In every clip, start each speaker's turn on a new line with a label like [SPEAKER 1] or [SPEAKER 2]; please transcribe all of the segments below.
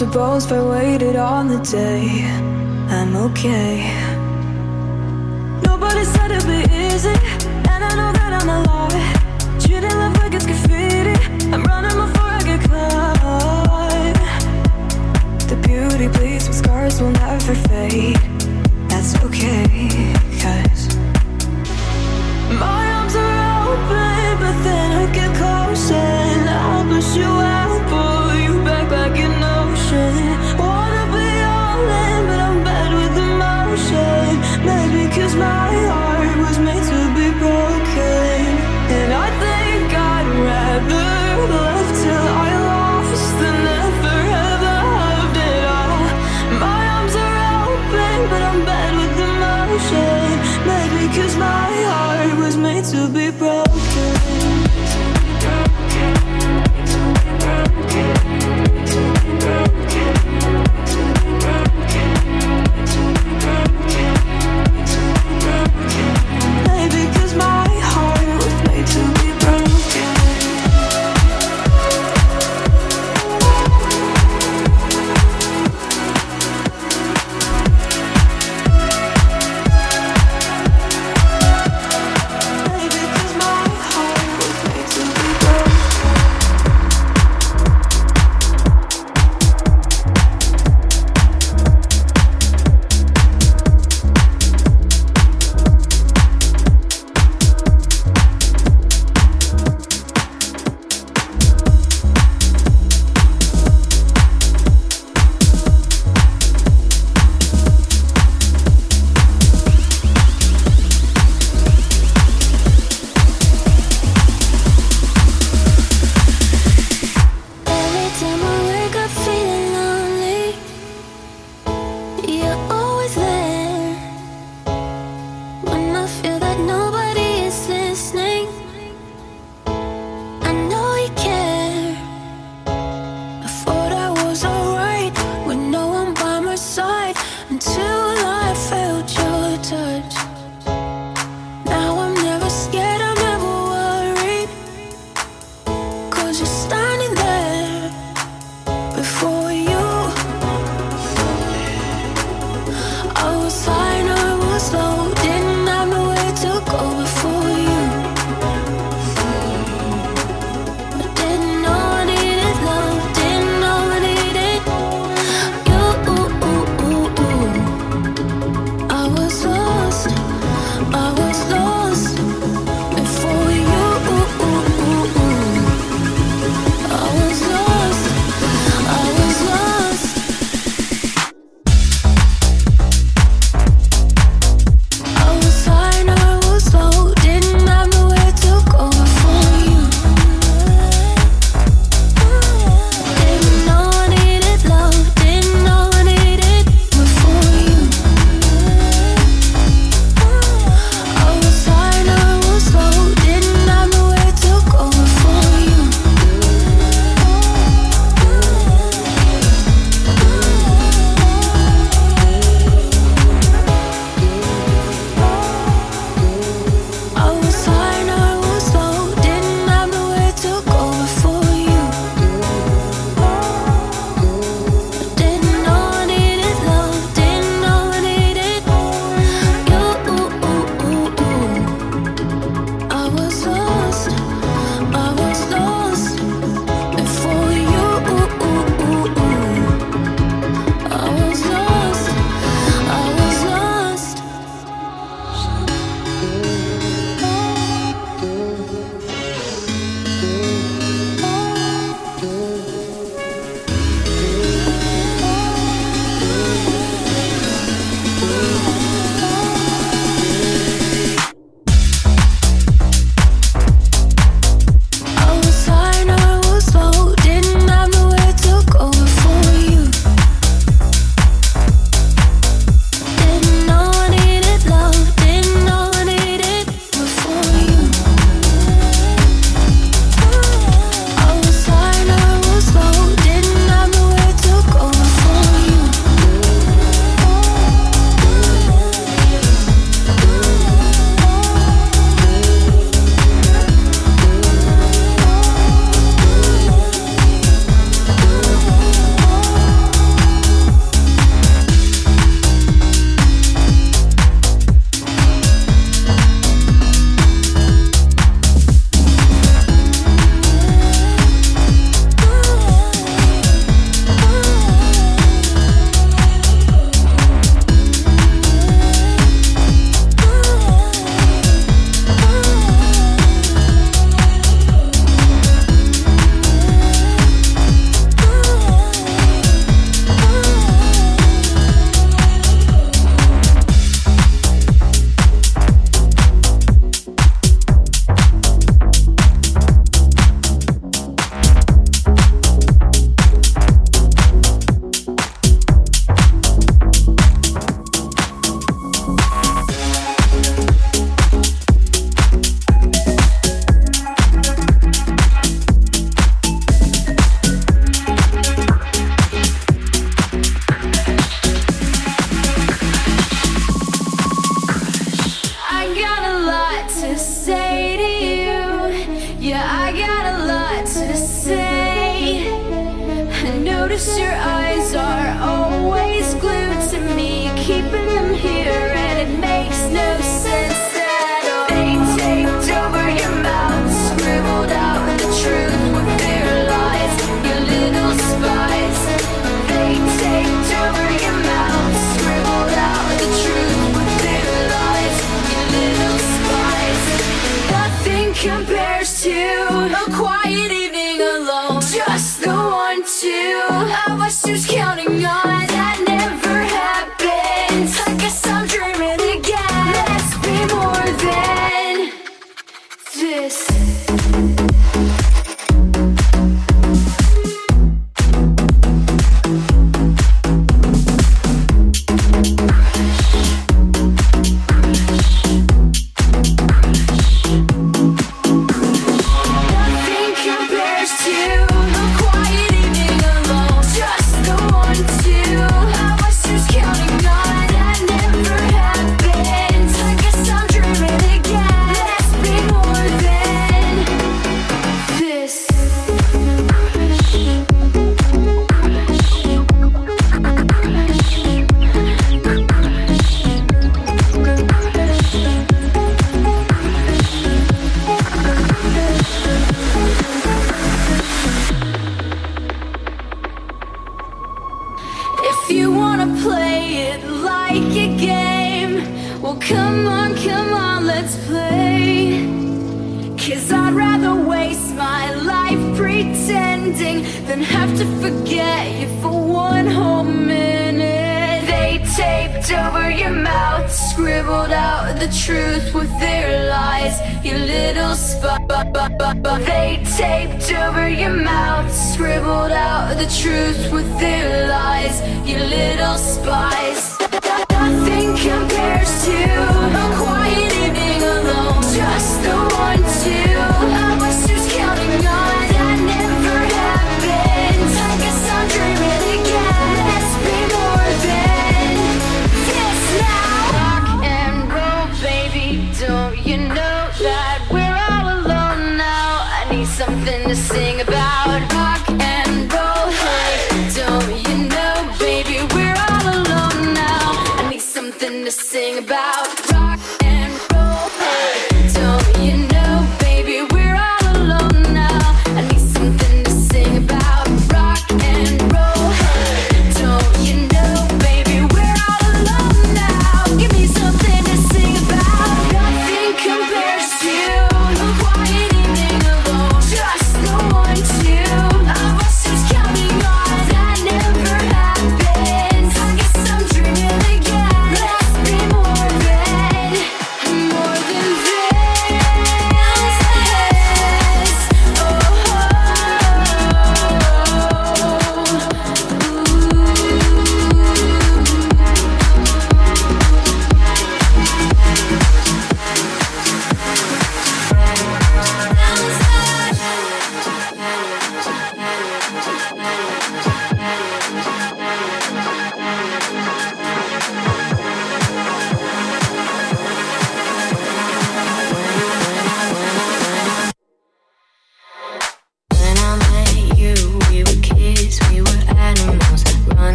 [SPEAKER 1] If I waited on the day. I'm okay. Nobody said it'd be easy, and I know that I'm alive. Treating life like it's graffiti. I'm running before I get caught. The beauty bleeds, but scars will never fade.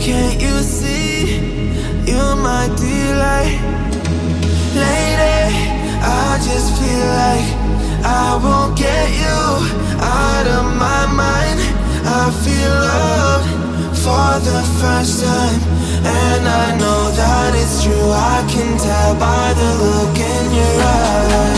[SPEAKER 2] Can't you see? You're my delight. Lady, I just feel like I won't get you out of my mind. I feel love for the first time. And I know that it's true. I can tell by the look in your eyes.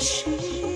[SPEAKER 1] she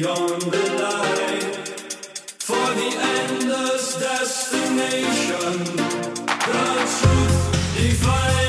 [SPEAKER 1] beyond the line for the endless destination. The truth divine.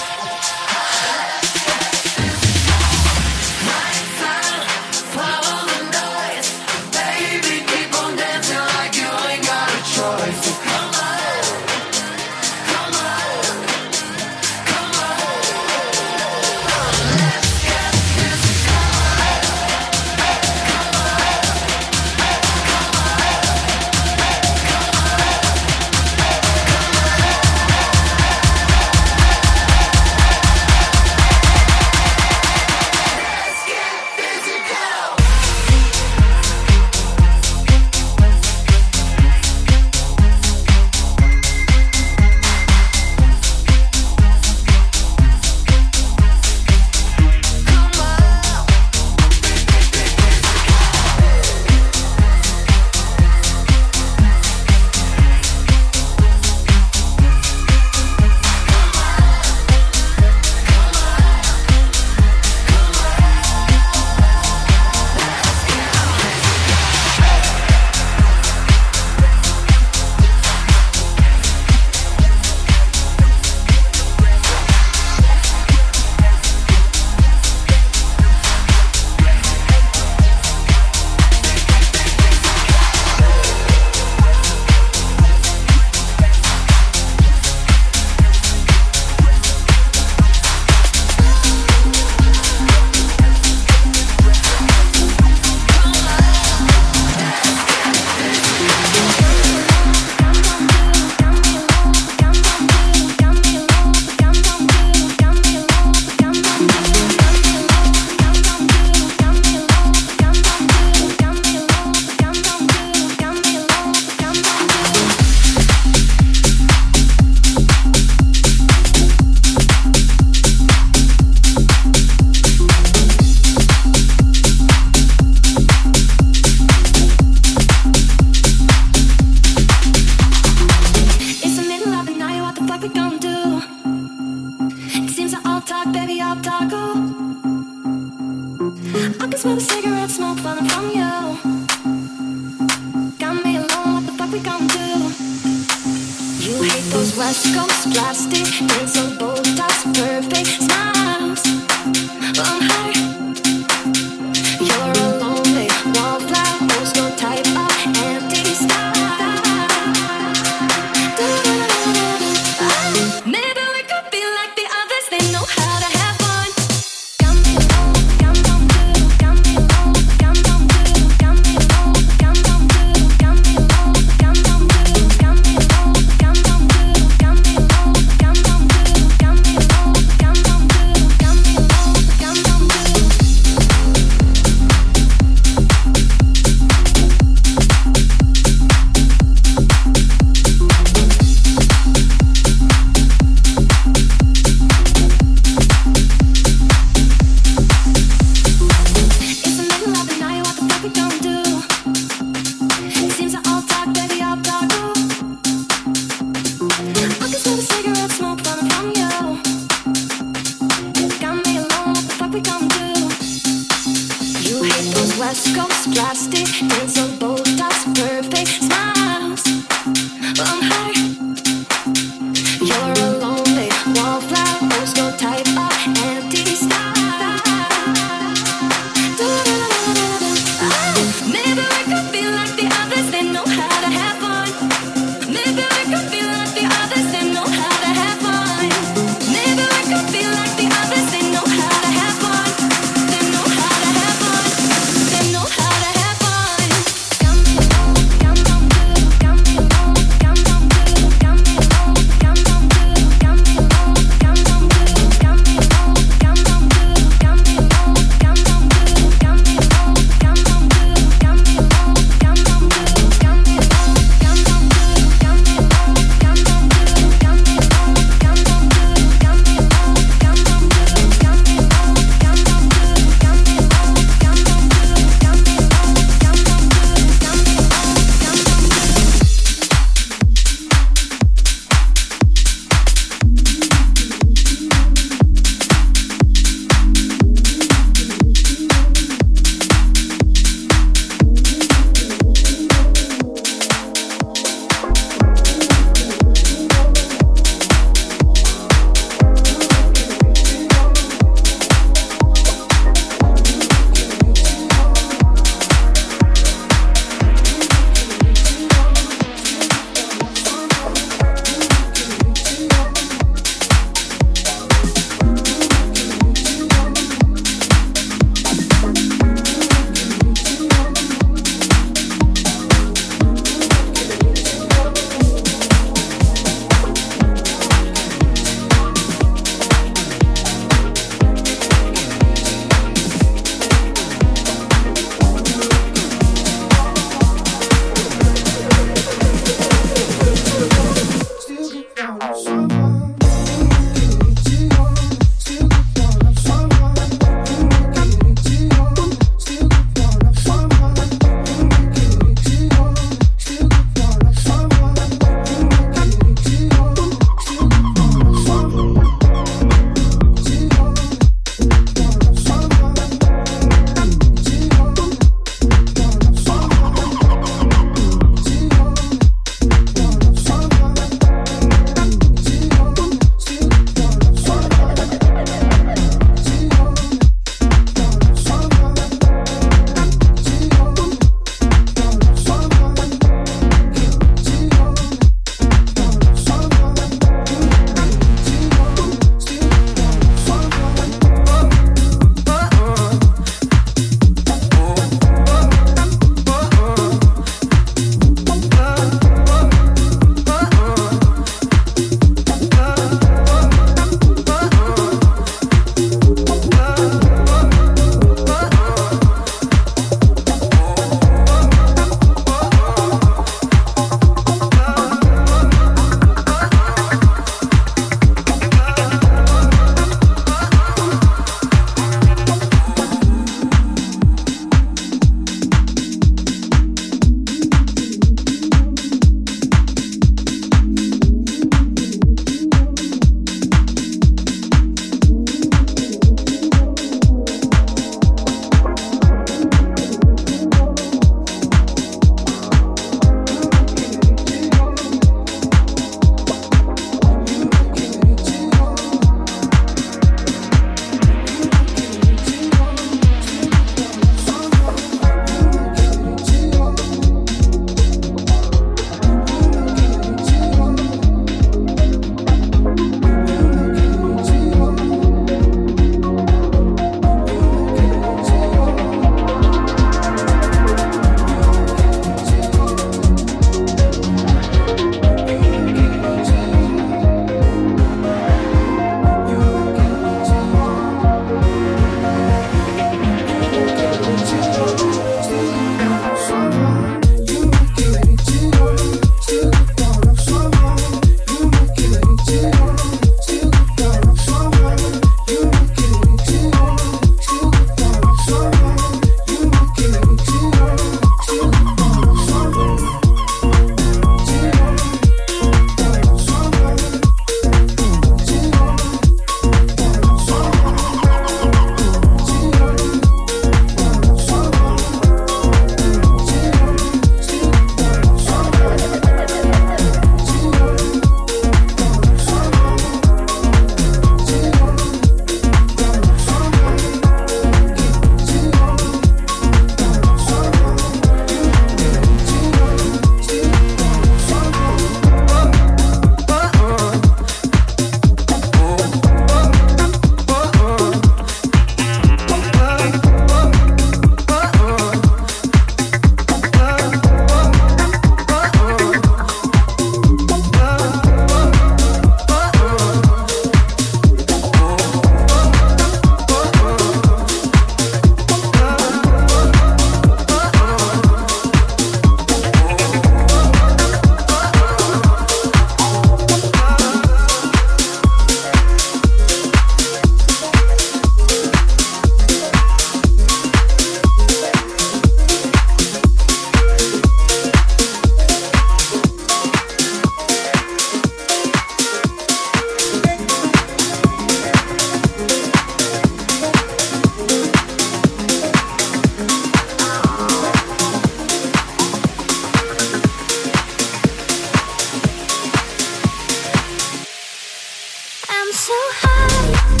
[SPEAKER 1] high.